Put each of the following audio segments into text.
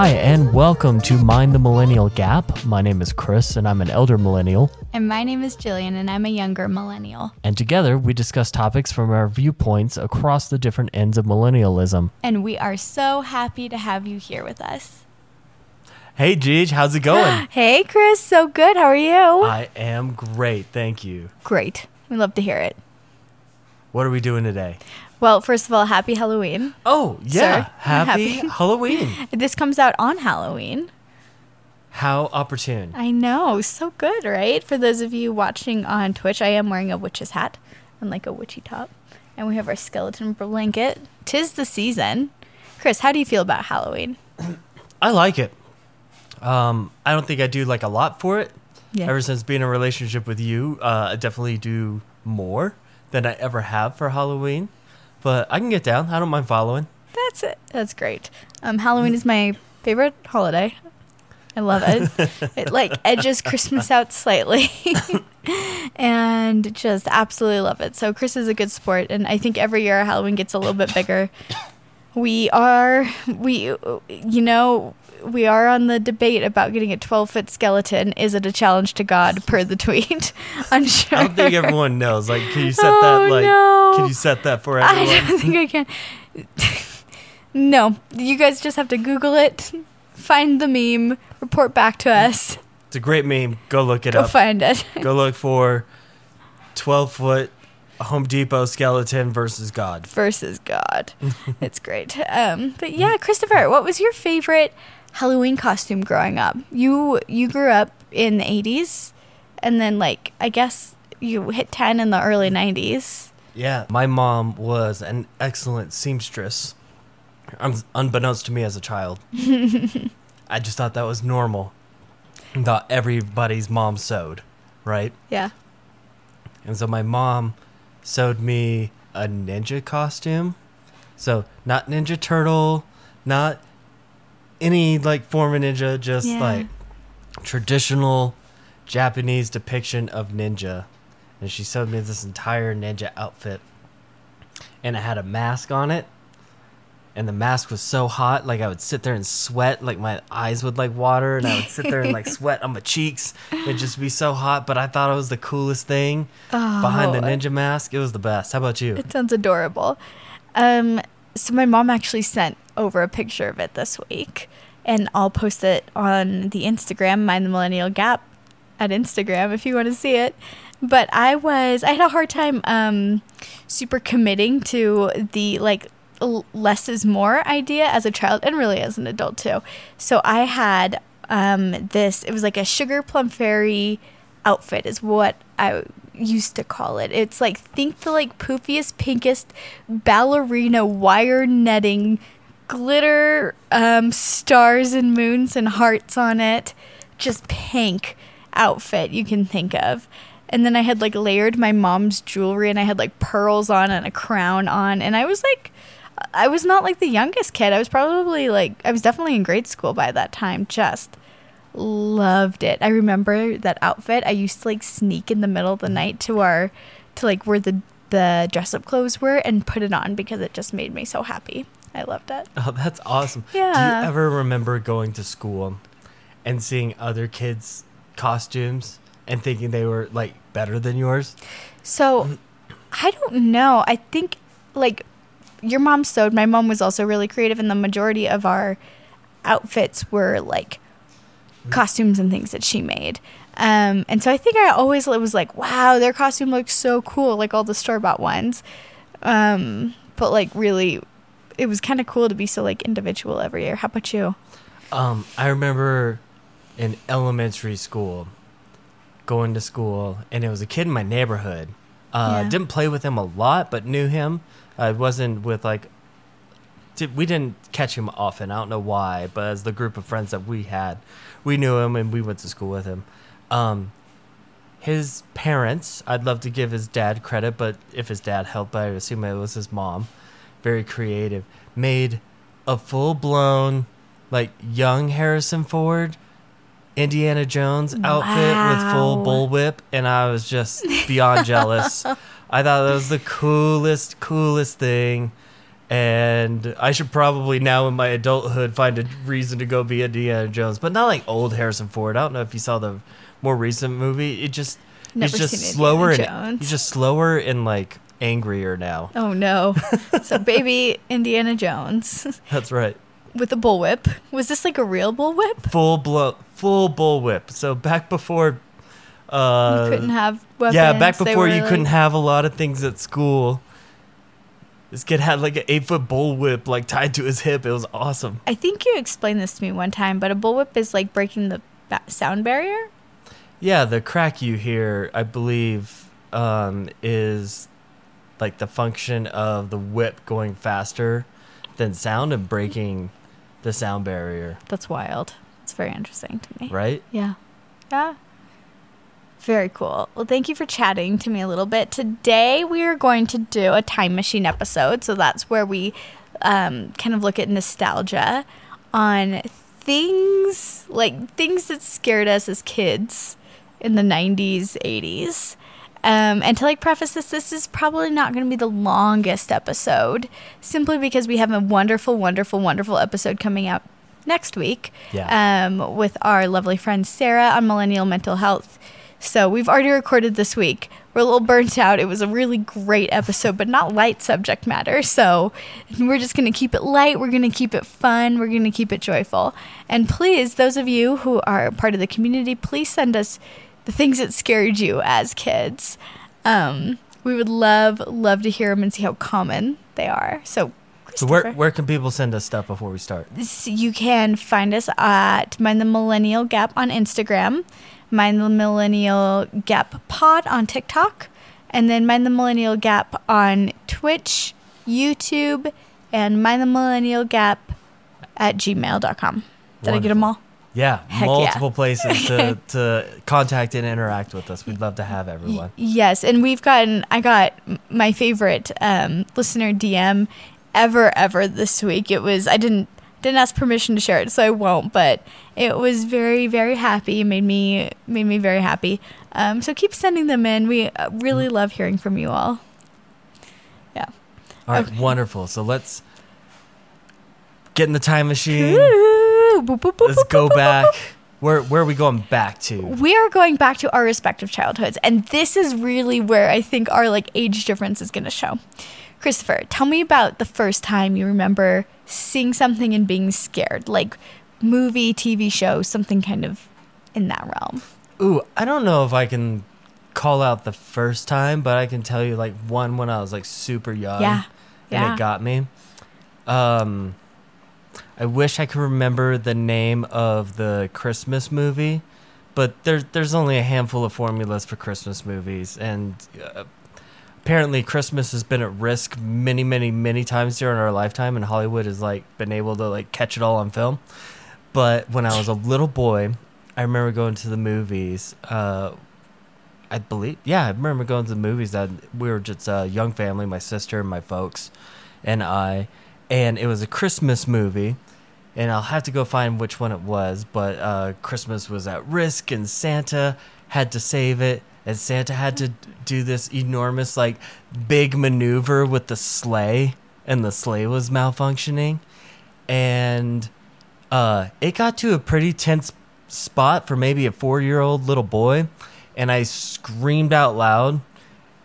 Hi, and welcome to Mind the Millennial Gap. My name is Chris, and I'm an elder millennial. And my name is Jillian, and I'm a younger millennial. And together, we discuss topics from our viewpoints across the different ends of millennialism. And we are so happy to have you here with us. Hey, Gigi, how's it going? Hey, Chris, so good. How are you? I am great, thank you. Great. We love to hear it. What are we doing today? Well, first of all, happy Halloween. Oh, yeah. Sir, Happy, happy- Halloween. This comes out on Halloween. How opportune. I know, so good, right? For those of you watching on Twitch, I am wearing a witch's hat and like a witchy top. And we have our skeleton blanket. Tis the season. Chris, how do you feel about Halloween? I like it. Um, I don't think I do like a lot for it. Yeah. Ever since being in a relationship with you, uh, I definitely do more than I ever have for Halloween. But I can get down. I don't mind following. That's it. That's great. Um, Halloween is my favorite holiday. I love it. it like edges Christmas out slightly, and just absolutely love it. So Chris is a good sport, and I think every year Halloween gets a little bit bigger. We are we you know we are on the debate about getting a 12 foot skeleton. Is it a challenge to God per the tweet? Unsure. I don't think everyone knows. Like, can you set Oh, that? Like, no. can you set that for everyone? I don't think I can. no, you guys just have to Google it, find the meme, report back to us. It's a great meme. Go look it Go up. Go find it. Go look for twelve foot Home Depot skeleton versus God. Versus God. it's great. Um, but yeah, Christopher, what was your favorite Halloween costume growing up? You you grew up in the 80s, and then like I guess you hit 10 in the early 90s. Yeah, my mom was an excellent seamstress, un- unbeknownst to me as a child. I just thought that was normal. I thought everybody's mom sewed, right? Yeah. And so my mom sewed me a ninja costume. So not Ninja Turtle, not any like form of ninja, just Yeah. like traditional Japanese depiction of ninja. And she sewed me this entire ninja outfit. And it had a mask on it. And the mask was so hot, like I would sit there and sweat, like my eyes would like water, and I would sit there and like sweat on my cheeks. It'd just be so hot, but I thought it was the coolest thing behind the Oh. ninja mask. It was the best. How about you? It sounds adorable. Um, so my mom actually sent over a picture of it this week, and I'll post it on the Instagram, Mind the Millennial Gap, at Instagram if you want to see it. But I was, I had a hard time um, super committing to the like less is more idea as a child and really as an adult too. So I had um, this, it was like a sugar plum fairy outfit, is what I used to call it. It's like, think the like poofiest, pinkest ballerina wire netting glitter um, stars and moons and hearts on it. Just pink outfit you can think of. And then I had like layered my mom's jewelry and I had like pearls on and a crown on. And I was like, I was not like the youngest kid. I was probably like, I was definitely in grade school by that time. Just loved it. I remember that outfit. I used to like sneak in the middle of the night to our, to like where the, the dress up clothes were and put it on because it just made me so happy. I loved it. Oh, that's awesome. Yeah. Do you ever remember going to school and seeing other kids' costumes and thinking they were like better than yours? So I don't know. I think like your mom sewed. My mom was also really creative, and the majority of our outfits were like costumes and things that she made. Um, and so I think I always was like, wow, their costume looks so cool, like all the store bought ones. Um, but like really, it was kind of cool to be so like individual every year. How about you? Um, I remember in elementary school going to school, and it was a kid in my neighborhood. Uh, Yeah. Didn't play with him a lot, but knew him. I wasn't with like. Did, we didn't catch him often. I don't know why, but as the group of friends that we had, we knew him and we went to school with him. Um, his parents, I'd love to give his dad credit, but if his dad helped, I assume it was his mom. Very creative. Made a full blown, like young Harrison Ford, Indiana Jones outfit with full bullwhip, and I was just beyond jealous. I thought that was the coolest, coolest thing. And I should probably now in my adulthood find a reason to go be Indiana Jones, but not like old Harrison Ford. I don't know if you saw the more recent movie. It just Never he's just slower and he's just slower and like angrier now. Oh no. so baby Indiana Jones That's right. with a bullwhip. Was this like a real bullwhip? Full blow, full bullwhip. So back before, uh, you couldn't have weapons. yeah, back before you couldn't have a lot of things at school. This kid had like an eight foot bullwhip like tied to his hip. It was awesome. I think you explained this to me one time, but a bullwhip is like breaking the ba- sound barrier. Yeah, the crack you hear, I believe, um, is like the function of the whip going faster than sound and breaking the sound barrier, That's wild. It's very interesting to me. right? Yeah. Yeah. Very cool. Well, thank you for chatting to me a little bit. Today, we are going to do a time machine episode. So that's where we um, kind of look at nostalgia on things like things that scared us as kids in the 90s, 80s. Um, and to like preface this, this is probably not going to be the longest episode, simply because we have a wonderful, wonderful, wonderful episode coming out next week Yeah. um, with our lovely friend Sarah on millennial mental health. So we've already recorded this week. We're a little burnt out. It was a really great episode, but not light subject matter. So we're just going to keep it light. We're going to keep it fun. We're going to keep it joyful. And please, those of you who are part of the community, please send us the things that scared you as kids. Um, we would love, love to hear them and see how common they are. So, So where where can people send us stuff before we start? You can find us at Mind the Millennial Gap on Instagram, Mind the Millennial Gap Pod on TikTok, and then Mind the Millennial Gap on Twitch, YouTube, and Mind the Millennial Gap at gmail.com. Did I get them all? Yeah, Heck yeah. multiple places to, to contact and interact with us. We'd love to have everyone. Yes, and we've gotten I got my favorite um, listener DM ever ever this week. It was I didn't didn't ask permission to share it, so I won't. But it was very very happy. It made me made me very happy. Um, so keep sending them in. We uh, really love hearing from you all. Yeah. All right, Okay. wonderful. So let's get in the time machine. Ooh, boop, boop, boop, Let's go back. Where where are we going back to? We are going back to our respective childhoods, and this is really where I think our like age difference is going to show. Christopher, tell me about the first time you remember seeing something and being scared, like movie, TV show, something kind of in that realm. Ooh, I don't know if I can call out the first time, but I can tell you like one when I was like super young. Yeah. And Yeah. it got me. Um I wish I could remember the name of the Christmas movie, but there's there's only a handful of formulas for Christmas movies and uh, apparently Christmas has been at risk many many many times during our lifetime and Hollywood has like been able to like catch it all on film. But when I was a little boy, I remember going to the movies. Uh, I believe, yeah, I remember going to the movies. That we were just a young family, my sister and my folks, and I, and it was a Christmas movie. And I'll have to go find which one it was, but uh, Christmas was at risk, and Santa had to save it, and Santa had to do this enormous, like, big maneuver with the sleigh, and the sleigh was malfunctioning, and uh, it got to a pretty tense spot for maybe a four year old little boy, and I screamed out loud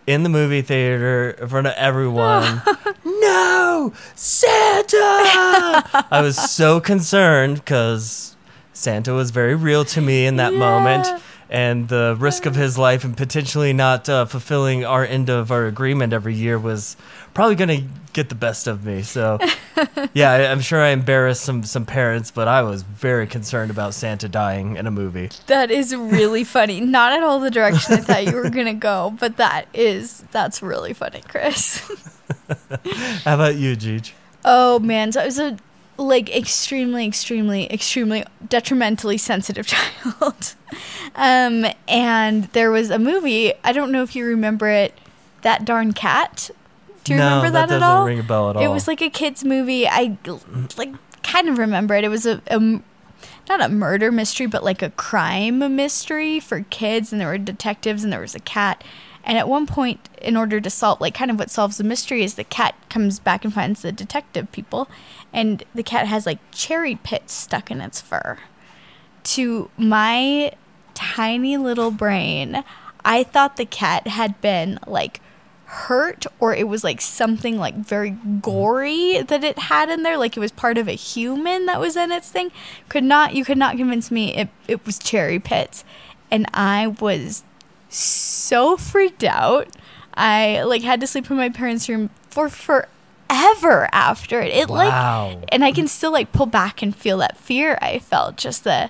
in the movie theater in front of everyone. no, Santa! I was so concerned because Santa was very real to me in that moment. And the risk of his life and potentially not uh, fulfilling our end of our agreement every year was probably going to get the best of me. So, yeah, I, I'm sure I embarrassed some some parents, but I was very concerned about Santa dying in a movie. That is really funny. Not at all the direction I thought you were gonna go, but that is that's really funny, Chris. How about you, Jeej? Oh man, so I was a like extremely, extremely, extremely detrimentally sensitive child. um, and there was a movie. I don't know if you remember it. That darn cat. Do you no, remember that, doesn't at all? ring a bell at all. It was like a kids movie. I like kind of remember it. It was a, a not a murder mystery, but like a crime mystery for kids, and there were detectives, and there was a cat, And at one point, in order to solve, like, kind of what solves the mystery is the cat comes back and finds the detective people, and the cat has like cherry pits stuck in its fur. To my tiny little brain, I thought the cat had been like hurt or it was like something like very gory that it had in there like it was part of a human that was in its thing. Could not you could not convince me it, it was cherry pits. And i was so freaked out. I like had to sleep in my parents room for forever after it it Wow. like and i can still like pull back and feel that fear i felt just the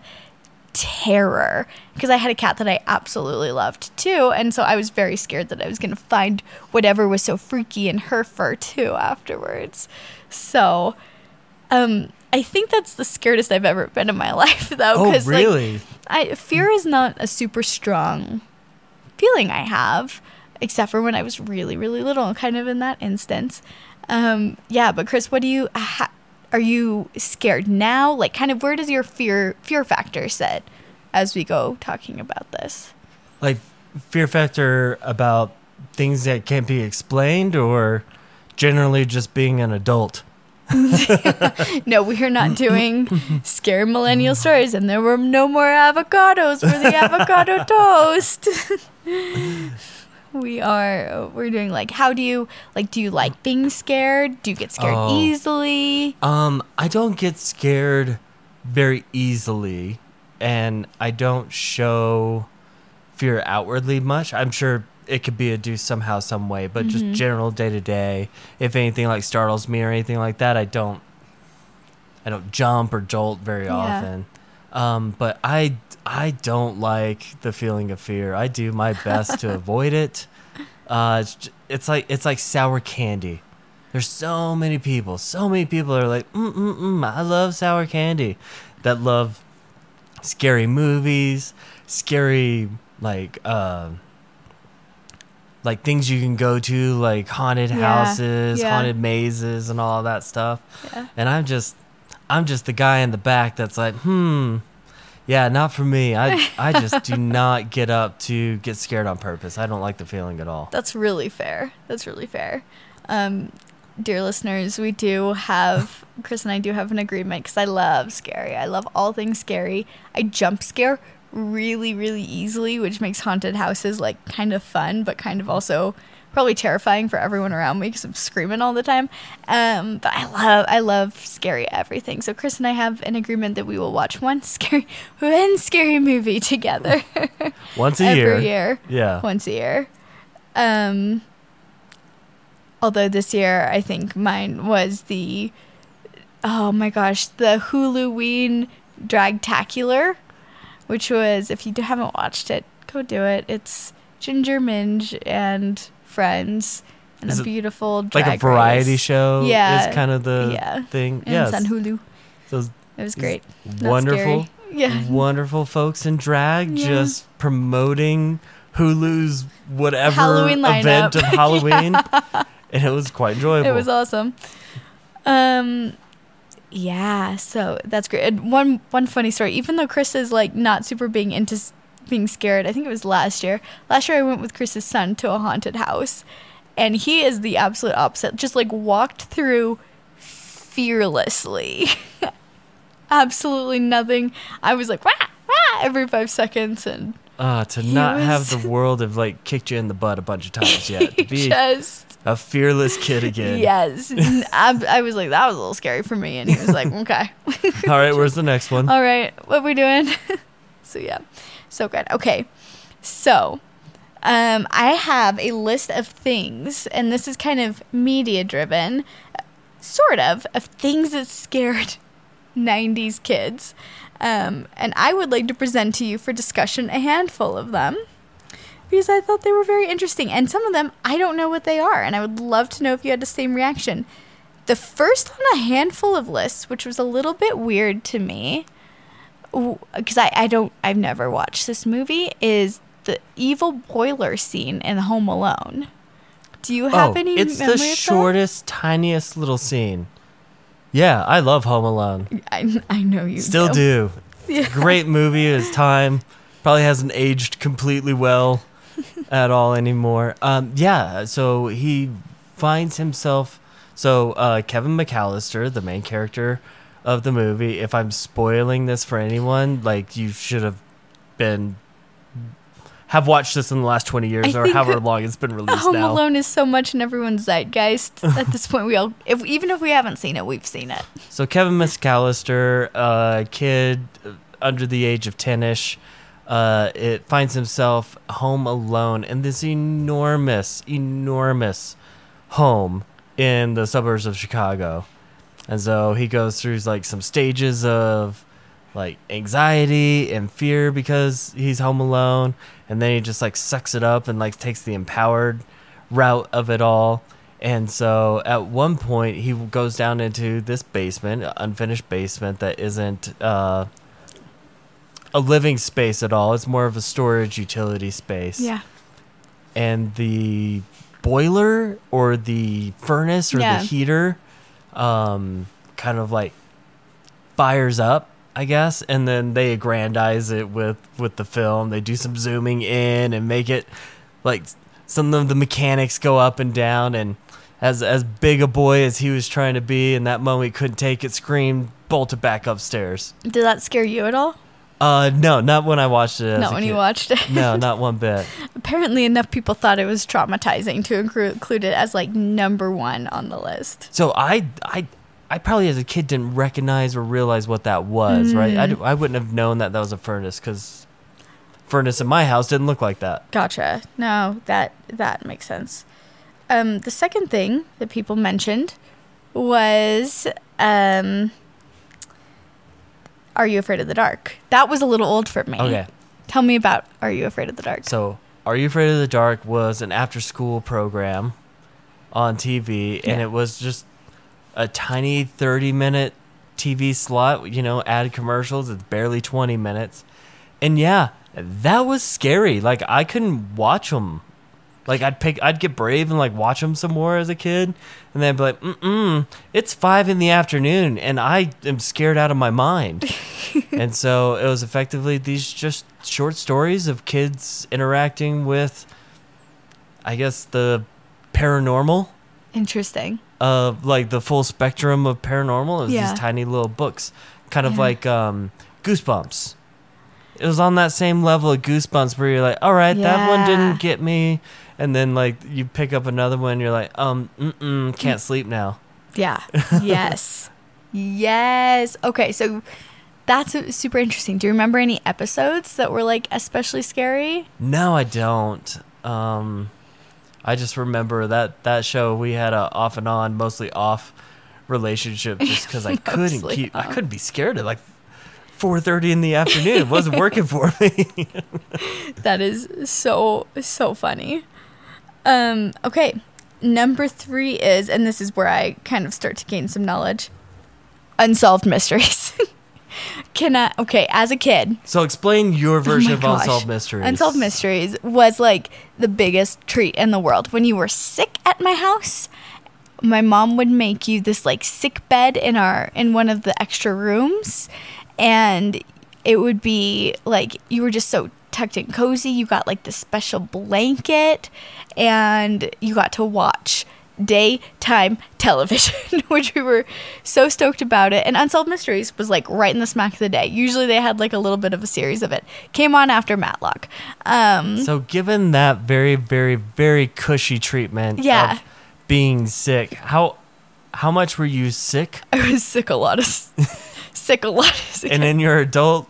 terror because I had a cat that I absolutely loved too. And so I was very scared that I was going to find whatever was so freaky in her fur too afterwards. So, um, I think that's the scaredest I've ever been in my life though. Oh, really? Like, I, fear is not a super strong feeling I have, except for when I was really, really little, kind of in that instance. Um, yeah, but Chris, what do you, ha- are you scared now? Like, kind of, where does your fear fear factor sit as we go talking about this? like fear factor about things that can't be explained or generally just being an adult No, we are not doing scary millennial stories, and there were no more avocados for the avocado toast. we are we're doing like how do you like do you like being scared? Do you get scared Oh. easily? um i don't get scared very easily and i don't show fear outwardly much i'm sure it could be a induced somehow some way but just general day to day if anything like startles me or anything like that i don't i don't jump or jolt very Yeah. often um, but I I don't like the feeling of fear. I do my best to avoid it. Uh, it's, it's like it's like sour candy. There's so many people, so many people are like, mm mm mm. I love sour candy, that love scary movies, scary like uh, like things you can go to, like haunted Yeah, houses, yeah. haunted mazes, and all that stuff. Yeah. And I'm just, I'm just the guy in the back that's like, hmm, yeah, not for me. I, I just do not get up to get scared on purpose. I don't like the feeling at all. That's really fair. That's really fair. Um, dear listeners, we do have Chris and I do have an agreement because I love scary. I love all things scary. I jump scare really, really easily, which makes haunted houses like kind of fun, but kind of also probably terrifying for everyone around me because I'm screaming all the time. Um, but I love, I love scary everything. So Chris and I have an agreement that we will watch one scary, one scary movie together Once a every year. year Yeah. once a year. Um, although this year I think mine was the oh my gosh the Huluween Dragtacular, which was if you haven't watched it, go do it. It's Ginger Minj and friends and Is a beautiful Like a variety race. show Yeah. is kind of the Yeah. thing. And yes. on Hulu. Those It was great. Wonderful. Yeah. wonderful folks in drag Yeah. just promoting Hulu's whatever Halloween event lineup. of Halloween. And it was quite enjoyable. It was awesome. Um, yeah. So that's great. And one one funny story. Even though Chris is like not super being into being scared, I think it was last year. Last year I went with Chris's son to a haunted house, and he is the absolute opposite. Just like walked through fearlessly. Absolutely nothing. I was like, wah, wah, every five seconds, and Uh, to not was- have the world have like kicked you in the butt a bunch of times yet. To be just a fearless kid again. yes. I was like, that was a little scary for me, and he was like, okay. All right, where's the next one? All right, what we doing? So yeah, so good. Okay, so um, I have a list of things, and this is kind of media driven, sort of, of things that scared '90s kids. Um, and I would like to present to you for discussion a handful of them because I thought they were very interesting. And some of them, I don't know what they are, and I would love to know if you had the same reaction. The first on a handful of lists, which was a little bit weird to me, because I, I don't, I've never watched this movie, is the evil boiler scene in Home Alone. Do you have oh, any it's the shortest, tiniest little scene. Yeah, I love Home Alone. I, I know you Still do. Yeah. Great movie. It's time. Probably hasn't aged completely well. at all anymore. Um, yeah, so he finds himself. So uh, Kevin McCallister, the main character of the movie. If I'm spoiling this for anyone, like you should have been have watched this in the last 20 years I or however long it's been released Home now. Alone is so much in everyone's zeitgeist at this point. We all, if even if we haven't seen it, we've seen it. So Kevin McCallister, a kid under the age of 10ish, uh, it finds himself home alone in this enormous, enormous home in the suburbs of Chicago. And so he goes through like some stages of like anxiety and fear because he's home alone and then he just like sucks it up and like takes the empowered route of it all and so at one point he goes down into this basement unfinished basement that isn't uh, a living space at all it's more of a storage utility space Yeah. and the boiler or the furnace or Yeah. the heater um, kind of like fires up i guess and then they aggrandize it with with the film. They do some zooming in and make it like some of the mechanics go up and down. And as as big a boy as he was trying to be in that moment he couldn't take it screamed bolted back upstairs. Did that scare you at all? Uh no not when i watched it Not when you watched it. no not one bit Apparently, enough people thought it was traumatizing to include it as like number one on the list. So I, I, I probably as a kid didn't recognize or realize what that was, right? I, I wouldn't have known that that was a furnace because furnace in my house didn't look like that. Gotcha. No, that that makes sense. Um, the second thing that people mentioned was, um, "Are you afraid of the dark?" That was a little old for me. Okay, Tell me about "Are you afraid of the dark?" so Are You Afraid of the Dark was an after-school program on TV, and it was just a tiny thirty-minute TV slot. You know, add commercials. It's barely twenty minutes, and yeah, that was scary. Like I couldn't watch them. Like I'd pick, I'd get brave and like watch them some more as a kid, and then I'd be like, mm mm, it's five in the afternoon, and I am scared out of my mind. and so it was effectively these just short stories of kids interacting with, I guess the paranormal Interesting. of like the full spectrum of paranormal. It was Yeah. these tiny little books, kind of Yeah. like um, Goosebumps. It was on that same level of Goosebumps where you're like, all right, that one didn't get me, and then like you pick up another one, you're like, um, mm mm, can't sleep now. Yeah. yes. Yes. Okay, so that's super interesting. Do you remember any episodes that were like especially scary? No, I don't. Um, I just remember that that show we had a off and on, mostly off relationship, just because I couldn't keep. I couldn't be scared of like four thirty in the afternoon. It wasn't working for me. That is so so funny. Um okay. Number 3 is and this is where I kind of start to gain some knowledge. Unsolved mysteries. Can I okay, as a kid, so explain your version Oh of gosh. unsolved mysteries. Unsolved Mysteries was like the biggest treat in the world. When you were sick at my house, my mom would make you this like sick bed in our in one of the extra rooms and it would be like you were just so tucked and cozy. You got like this special blanket and you got to watch daytime television, which we were so stoked about it. And Unsolved Mysteries was like right in the smack of the day. Usually they had like a little bit of a series of it. Came on after Matlock. Um, So given that very, very, very cushy treatment Yeah. of being sick, how how much were you sick? I was sick a lot of sick a lot And in your adult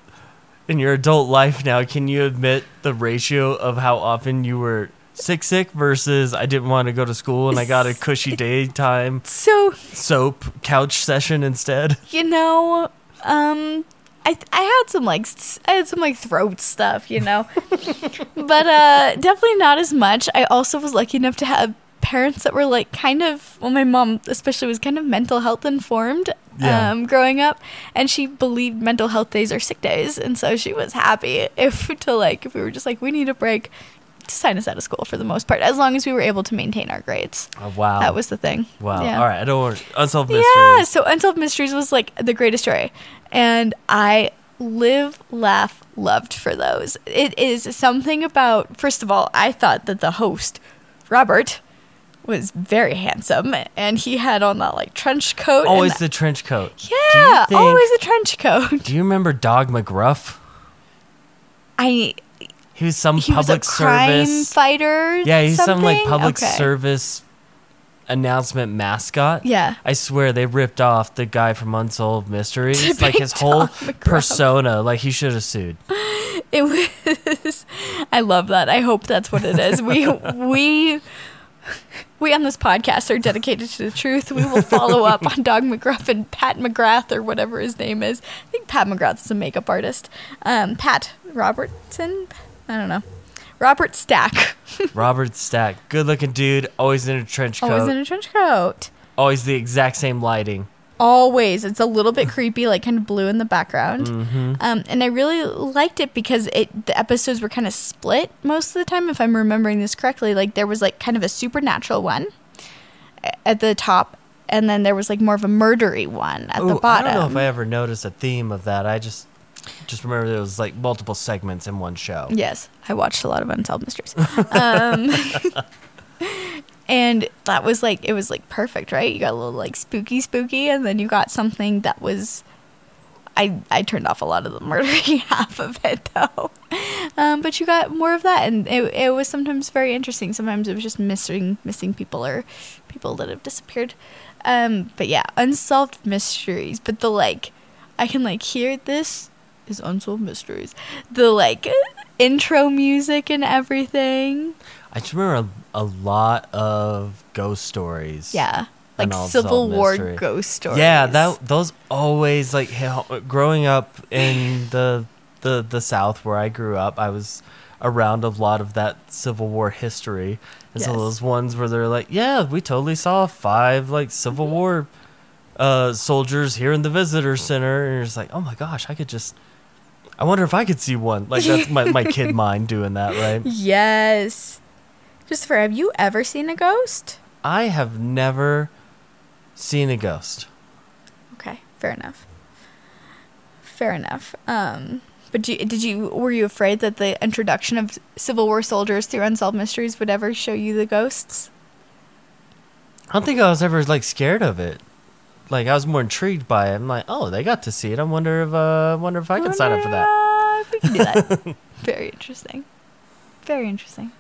in your adult life now, can you admit the ratio of how often you were sick sick versus I didn't want to go to school and I got a cushy daytime so soap couch session instead? you know, um, I I had some like I had some like throat stuff, you know, but uh, definitely not as much. I also was lucky enough to have parents that were like kind of well, my mom especially was kind of mental health informed. Yeah. Um, growing up, and she believed mental health days are sick days, and so she was happy if to like if we were just like we need a break, to sign us out of school for the most part, as long as we were able to maintain our grades. Oh, wow. That was the thing. wow. Yeah. All right, I don't want unsolved mysteries. Yeah, so Unsolved Mysteries was like the greatest story. And I live, laugh, loved for those. It is something about, first of all, I thought that the host, Robert, was very handsome and he had on that like trench coat. Always that- the trench coat. yeah, think- always the trench coat. Do you remember Dog McGruff? I He was some he public was service. fighter. yeah, he's some like public Okay. service announcement mascot. Yeah. I swear they ripped off the guy from Unsolved Mysteries. like his whole persona. Like he should have sued. It was. I love that. I hope that's what it is. We we we on this podcast are dedicated to the truth. We will follow up on Dog McGruff and Pat McGrath or whatever his name is. I think Pat McGrath is a makeup artist. Um, Pat Robertson. I don't know. Robert Stack. Robert Stack, good looking dude, always in a trench coat. Always in a trench coat. always the exact same lighting. Always. It's a little bit creepy, like kind of blue in the background. Mm-hmm. Um, and I really liked it because it the episodes were kind of split most of the time, if I'm remembering this correctly. Like there was like kind of a supernatural one at the top, and then there was like more of a murdery one at the bottom. I don't know if I ever noticed a theme of that. I just just remember there was like multiple segments in one show. Yes, I watched a lot of Unsolved Mysteries. um, and that was like, it was like perfect, right? You got a little like spooky, spooky, and then you got something that was. I, I turned off a lot of the murdering half of it though. Um, but you got more of that and it, it was sometimes very interesting. Sometimes it was just missing missing people or people that have disappeared. Um, but yeah, unsolved mysteries. But the like I can like hear this is unsolved mysteries. The like intro music and everything. I just remember a, a lot of ghost stories. Yeah. Like Civil War mystery. ghost stories. Yeah, that those always like growing up in the the the South where I grew up, I was around a lot of that Civil War history. And so those ones where they're like, yeah, we totally saw five like Civil War uh, soldiers here in the visitor center, and you're just like, oh my gosh, I could just. I wonder if I could see one. Like that's my, my kid mind doing that, right? Yes. Christopher, have you ever seen a ghost? I have never seen a ghost. Okay, fair enough. Fair enough. Um, but do, did you were you afraid that the introduction of Civil War soldiers through Unsolved Mysteries would ever show you the ghosts? I don't think I was ever like scared of it. Like I was more intrigued by it. I'm like, oh, they got to see it. I wonder if uh, wonder if I can sign up for that. Uh, if we can do that. Very interesting. Very interesting.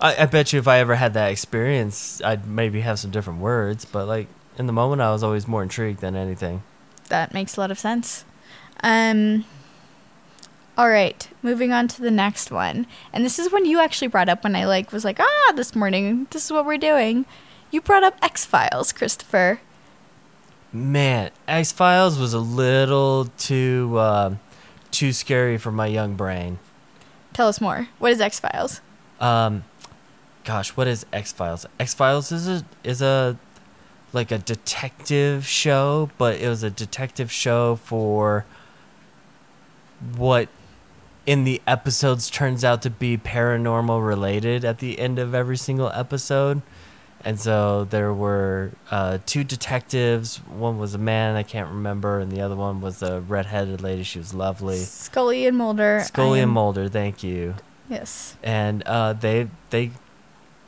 I, I bet you if I ever had that experience, I'd maybe have some different words. But like in the moment, I was always more intrigued than anything. That makes a lot of sense. Um. All right, moving on to the next one, and this is one you actually brought up when I like was like, ah, this morning, this is what we're doing. You brought up X Files, Christopher. Man, X Files was a little too uh, too scary for my young brain. Tell us more. What is X Files? Um, gosh, what is X Files? X Files is a is a like a detective show, but it was a detective show for what in the episodes turns out to be paranormal related at the end of every single episode. And so there were uh, two detectives. One was a man I can't remember, and the other one was a redheaded lady. She was lovely. Scully and Mulder. Scully I and Mulder, thank you Yes. and uh, they they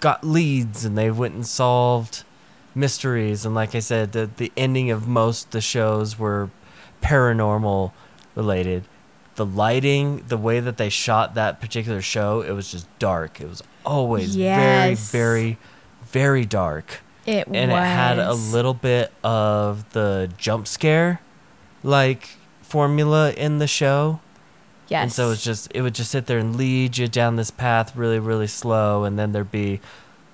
got leads and they went and solved mysteries. And like I said the the ending of most of the shows were paranormal related. The lighting the way that they shot that particular show it was just dark. It was always Yes. very very very dark. It and was. it had a little bit of the jump scare like formula in the show Yes. and so it's just it would just sit there and lead you down this path really, really slow, and then there'd be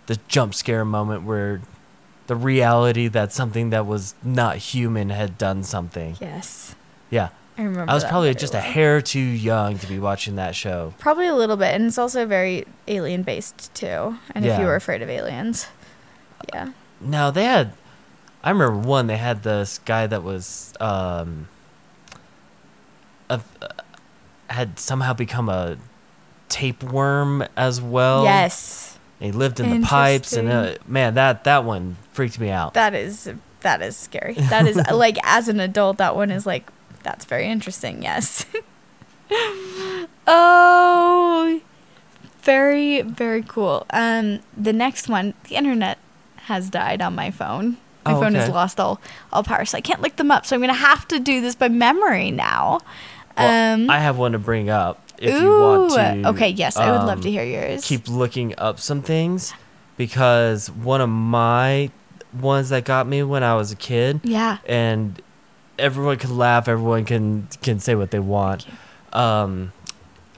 the jump scare moment where the reality that something that was not human had done something. Yes. Yeah. I remember. I was probably just a hair too young to be watching that show. Probably a little bit, and it's also very alien based too. And if you were afraid of aliens, yeah. No, they had I remember one they had this guy that was um a, had somehow become a tapeworm as well. yes, And he lived in the pipes and uh, man, that that one freaked me out. that is that is scary. That is like as an adult, that one is like that's very interesting. Yes. Oh, very very cool. Um, the next one, the internet has died on my phone. My Oh, phone has lost all all power, so I can't look them up. So I'm gonna have to do this by memory now. Well, um, I have one to bring up if ooh, you want to. okay, yes, I would love um, to hear yours. Keep looking up some things because one of my ones that got me when I was a kid, yeah. and everyone can laugh, everyone can can say what they want. Um,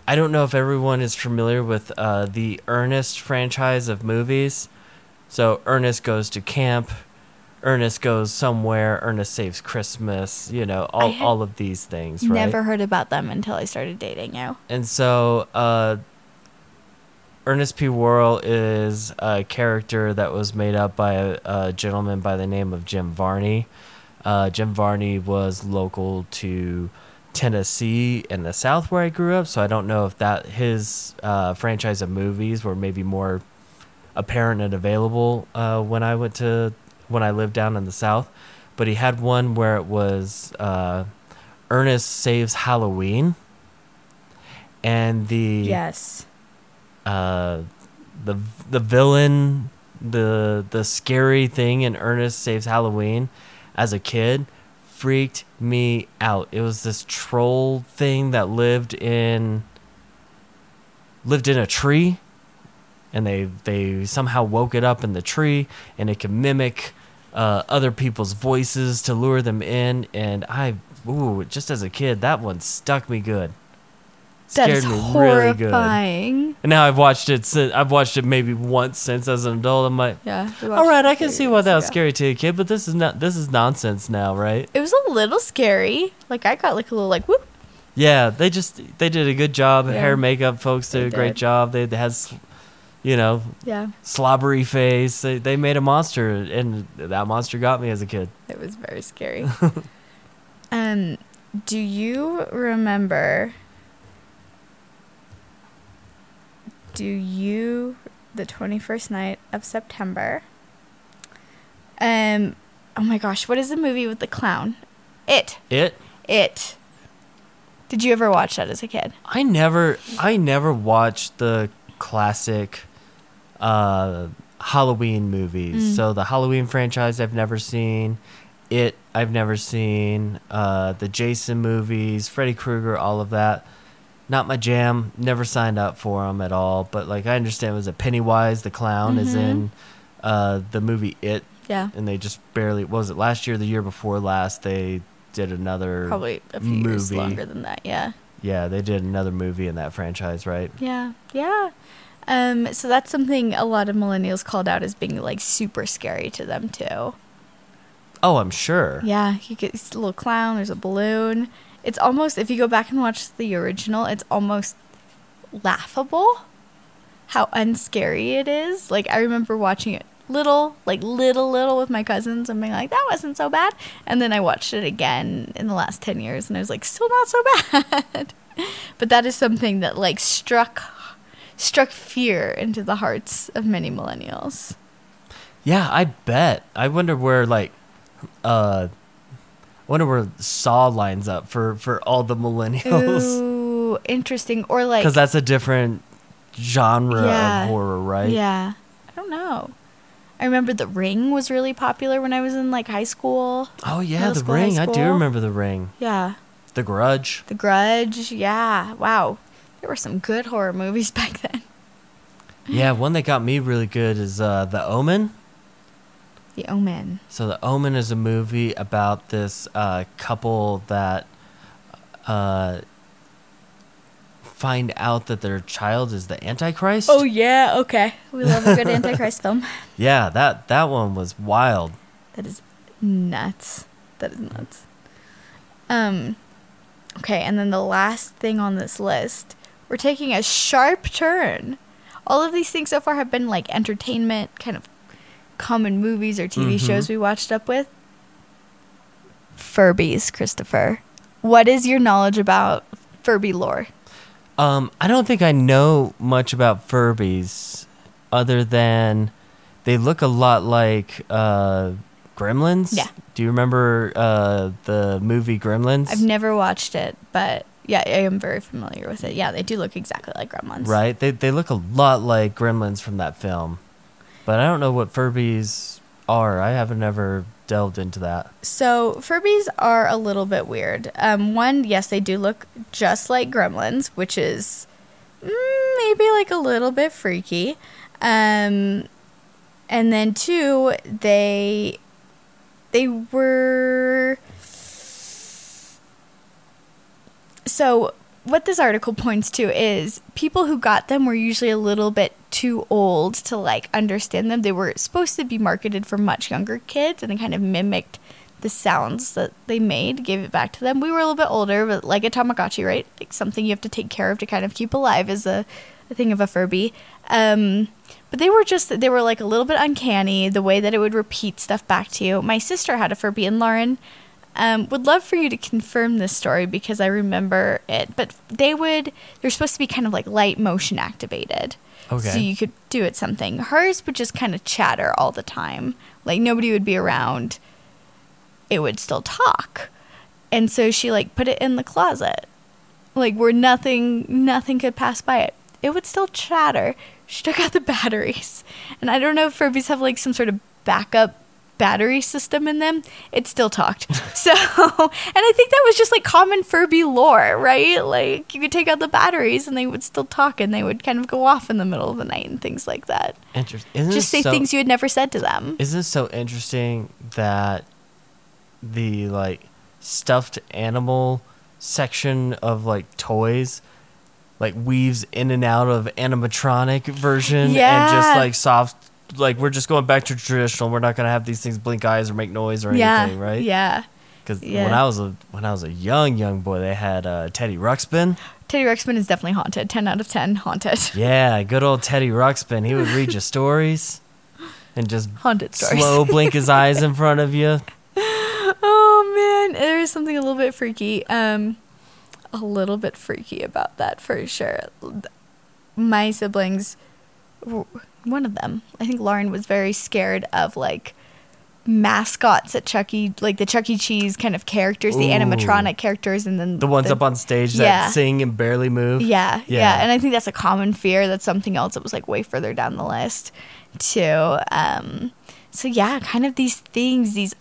I don't know if everyone is familiar with uh, the Ernest franchise of movies. So Ernest goes to camp. Ernest goes somewhere. Ernest saves Christmas. You know, all, all of these things, right? Never heard about them until I started dating you. And so, uh, Ernest P. Worrell is a character that was made up by a, a gentleman by the name of Jim Varney. Uh, Jim Varney was local to Tennessee in the South where I grew up, so I don't know if that his uh, franchise of movies were maybe more apparent and available uh, when I went to when I lived down in the South. But he had one where it was uh, Ernest saves Halloween, and the Yes. uh, the the villain, the the scary thing in Ernest Saves Halloween, as a kid, freaked me out. It was this troll thing that lived in lived in a tree, and they they somehow woke it up in the tree, and it could mimic uh, other people's voices to lure them in. And I, ooh, just as a kid, that one stuck me good. That Scared me really good. horrifying. And now I've watched it. Since, I've watched it maybe once since as an adult. I'm like, Yeah. All right, all watched right, it I can see why that was ago. scary to a kid, but this is not. This is nonsense now, right? It was a little scary. Like I got like a little like whoop. Yeah, they just they did a good job. Yeah. Hair, makeup folks did They a great did. job. They, they had, you know, Yeah. slobbery face. They, they made a monster, and that monster got me as a kid. It was very scary. um, do you remember? Do you the twenty first night of September? Um, oh my gosh, what is the movie with the clown? It. It. It. Did you ever watch that as a kid? I never I never watched the classic uh Halloween movies. Mm. So the Halloween franchise I've never seen. It I've never seen. Uh the Jason movies, Freddy Krueger, all of that. Not my jam. Never signed up for them at all. But like I understand, was it Pennywise the clown is Mhm. in uh the movie It, Yeah, and they just barely what was it last year, the year before last they did another probably a few years movie. longer than that. Yeah. yeah they did another movie in that franchise right Yeah, yeah. Um, so that's something a lot of millennials called out as being like super scary to them too. Oh, I'm sure. Yeah, you get this little clown. There's a balloon. It's almost if you go back and watch the original, it's almost laughable how unscary it is. Like I remember watching it little, like little, little with my cousins and being like, that wasn't so bad. And then I watched it again in the last ten years, and I was like, still not so bad. but that is something that like struck struck fear into the hearts of many millennials. Yeah, I bet. I wonder where like uh I wonder where Saw lines up for for all the millennials Ooh, interesting. Or like cuz that's a different genre Yeah. of horror, right? Yeah. I don't know. I remember The Ring was really popular when I was in like high school. Oh yeah, The school, Ring. I do remember The Ring. Yeah. The Grudge. The Grudge. Yeah. Wow. There were some good horror movies back then. Yeah, one that got me really good is uh The Omen. The Omen. So The Omen is a movie about this uh, couple that uh, find out that their child is the Antichrist. Oh yeah, okay. We love a good Antichrist film. yeah, that that one was wild. That is nuts. That is nuts. Um okay, and then the last thing on this list, we're taking a sharp turn. All of these things so far have been like entertainment, kind of common movies or TV Mhm. shows we watched up with. Furbies, Christopher. What is your knowledge about Furby lore? Um, I don't think I know much about Furbies, other than they look a lot like uh, Gremlins. Yeah. Do you remember uh, the movie Gremlins? I've never watched it, but yeah, I am very familiar with it. Yeah, they do look exactly like gremlins. right? They they look a lot like gremlins from that film, but I don't know what Furbies are. I haven't ever delved into that. So Furbies are a little bit weird. Um, one, yes, they do look just like gremlins, which is mm, maybe like a little bit freaky. Um, and then two, they they were so what this article points to is people who got them were usually a little bit too old to like understand them. They were supposed to be marketed for much younger kids and they kind of mimicked the sounds that they made, gave it back to them. We were a little bit older, but like a Tamagotchi, right? Like something you have to take care of to kind of keep alive is a, a thing of a Furby. Um, but they were just, they were like a little bit uncanny, the way that it would repeat stuff back to you. My sister had a Furby, and Lauren um, would love for you to confirm this story because I remember it. But they would, they're supposed to be kind of like light motion activated. Okay. So you could do it something. Hers would just kind of chatter all the time. Like nobody would be around. It would still talk. And so she like put it in the closet. Like where nothing nothing could pass by it. It would still chatter. She took out the batteries. And I don't know if Furbies have like some sort of backup battery system in them, it still talked. So, and I think that was just like common Furby lore, right? Like you could take out the batteries and they would still talk and they would kind of go off in the middle of the night and things like that. Interesting. Isn't Just say so- things you had never said to them. Isn't it so interesting that the like stuffed animal section of like toys like weaves in and out of animatronic version and just like soft like we're just going back to traditional we're not going to have these things blink eyes or make noise or yeah. anything right Yeah. because when i was a when i was a young young boy they had uh, teddy ruxpin Teddy Ruxpin is definitely haunted. 10 out of 10 haunted. yeah good old teddy ruxpin he would read you stories and just Haunted stories. slow blink his eyes in front of you oh man, there is something a little bit freaky. Um, a little bit freaky about that for sure. My siblings, one of them, I think Lauren was very scared of like mascots at Chuck E. Like the Chuck E. Cheese kind of characters, the animatronic characters, and then The ones up on stage that Yeah. sing and barely move. Yeah, yeah, Yeah. and I think that's a common fear. That's something else that was like way further down the list, too. Um, so yeah, kind of these things, these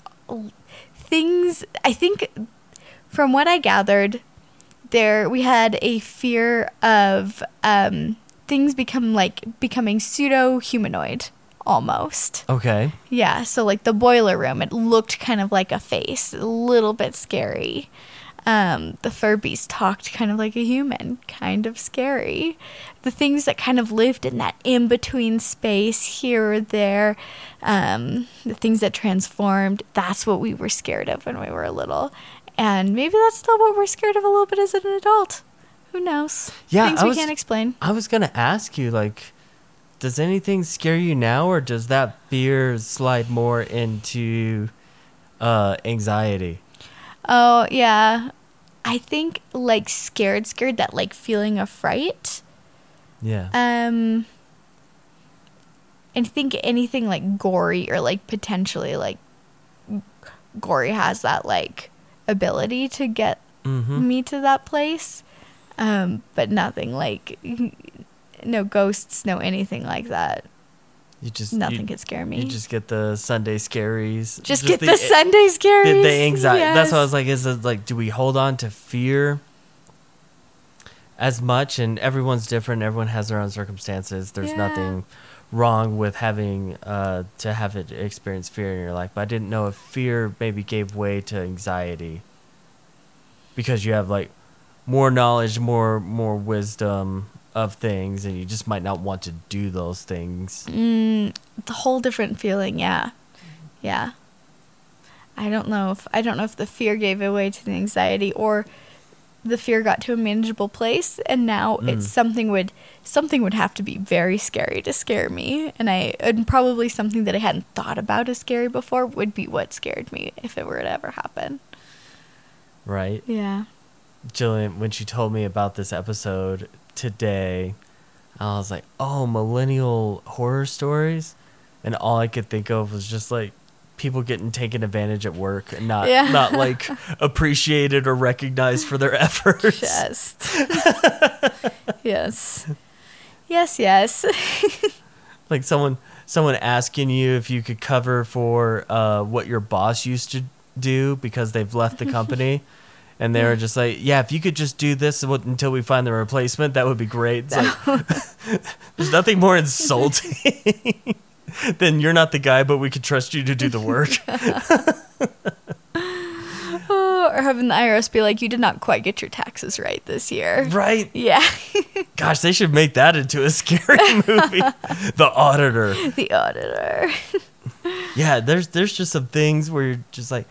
things. I think, from what I gathered, there we had a fear of um, things become like becoming pseudo humanoid, almost. Okay. Yeah, so like the boiler room, it looked kind of like a face, a little bit scary. Um, the Furbies talked kind of like a human, kind of scary. The things that kind of lived in that in between space here or there, um, the things that transformed, that's what we were scared of when we were little. And maybe that's still what we're scared of a little bit as an adult. Who knows? Yeah, Things I we was- can't explain. I was gonna ask you, like, does anything scare you now, or does that fear slide more into uh, anxiety? Oh, yeah. I think like scared, scared, that like feeling of fright. Yeah. Um, and think anything like gory or like potentially like gory has that like ability to get mm-hmm. me to that place. Um, but nothing like no ghosts, no anything like that. You just Nothing You, could scare me. you just get the Sunday scaries. Just get the, Sunday scaries. the, the anxiety. That's what I was like. Is it like, do we hold on to fear as much? And everyone's different. Everyone has their own circumstances. There's Yeah. nothing wrong with having uh, to have it experience fear in your life. But I didn't know if fear maybe gave way to anxiety because you have like more knowledge, more more wisdom of things, and you just might not want to do those things. Mm, it's a whole different feeling. Yeah, yeah. I don't know if I don't know if the fear gave away to the anxiety or the fear got to a manageable place, and now Mm. it's something would something would have to be very scary to scare me, and I and probably something that I hadn't thought about as scary before would be what scared me if it were to ever happen. Right? Yeah. Jillian, when she told me about this episode today, I was like, oh, millennial horror stories? And all I could think of was just like people getting taken advantage at work and not Yeah. not like appreciated or recognized for their efforts. Just. yes. Yes, yes. Like someone someone asking you if you could cover for uh, what your boss used to do because they've left the company. And they were just like, yeah, if you could just do this until we find the replacement, that would be great. It's like, there's nothing more insulting than you're not the guy, but we could trust you to do the work. Oh, or having the IRS be like, you did not quite get your taxes right this year. right? Yeah. Gosh, they should make that into a scary movie. the auditor. the auditor. Yeah, there's there's just some things where you're just like,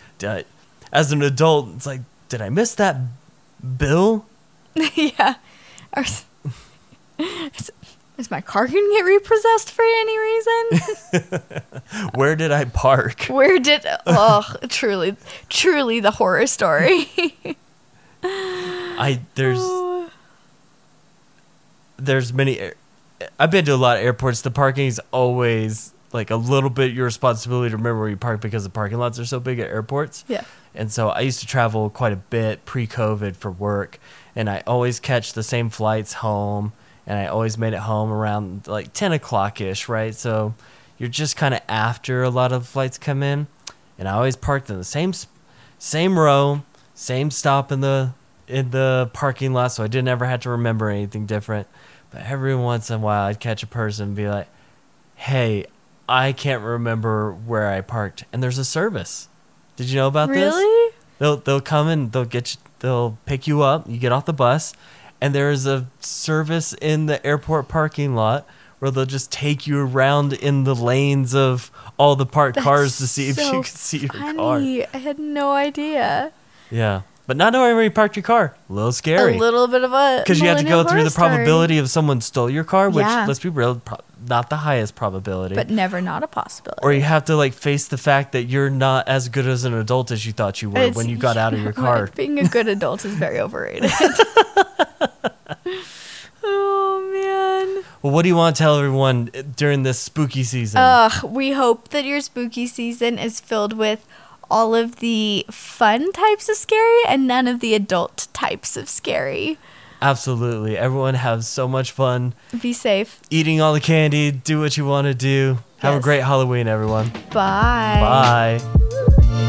as an adult, it's like, did I miss that bill? yeah. Or, is, is, my car going to get repossessed for any reason? Where did I park? Where did. Oh, truly, truly the horror story. I there's Oh, there's many. air- I've been to a lot of airports. The parking is always like a little bit your responsibility to remember where you park because the parking lots are so big at airports. yeah. And so I used to travel quite a bit pre-COVID for work, and I always catch the same flights home, and I always made it home around like ten o'clock ish, right? So you're just kind of after a lot of flights come in, and I always parked in the same same row, same stop in the in the parking lot, so I didn't ever have to remember anything different. But every once in a while, I'd catch a person and be like, "Hey, I can't remember where I parked," and there's a service. Did you know about this? Really? They'll they'll come and they'll get you, they'll pick you up. You get off the bus, and there is a service in the airport parking lot where they'll just take you around in the lanes of all the parked cars to That's see if so you can see your car. I had no idea. Yeah, but not knowing where you parked your car, a little scary. A little bit of a. Because you have to go through the story. probability of someone stole your car, which Yeah. let's be real, pro- not the highest probability. But never not a possibility. or you have to like face the fact that you're not as good as an adult as you thought you were It's- when you got out of your car. Being a good adult is very overrated. oh man. Well, what do you want to tell everyone during this spooky season? Ugh, we hope that your spooky season is filled with all of the fun types of scary and none of the adult types of scary. Absolutely. Everyone have so much fun Be safe. eating all the candy, do what you want to do. Have a great Halloween, everyone. Bye. Bye.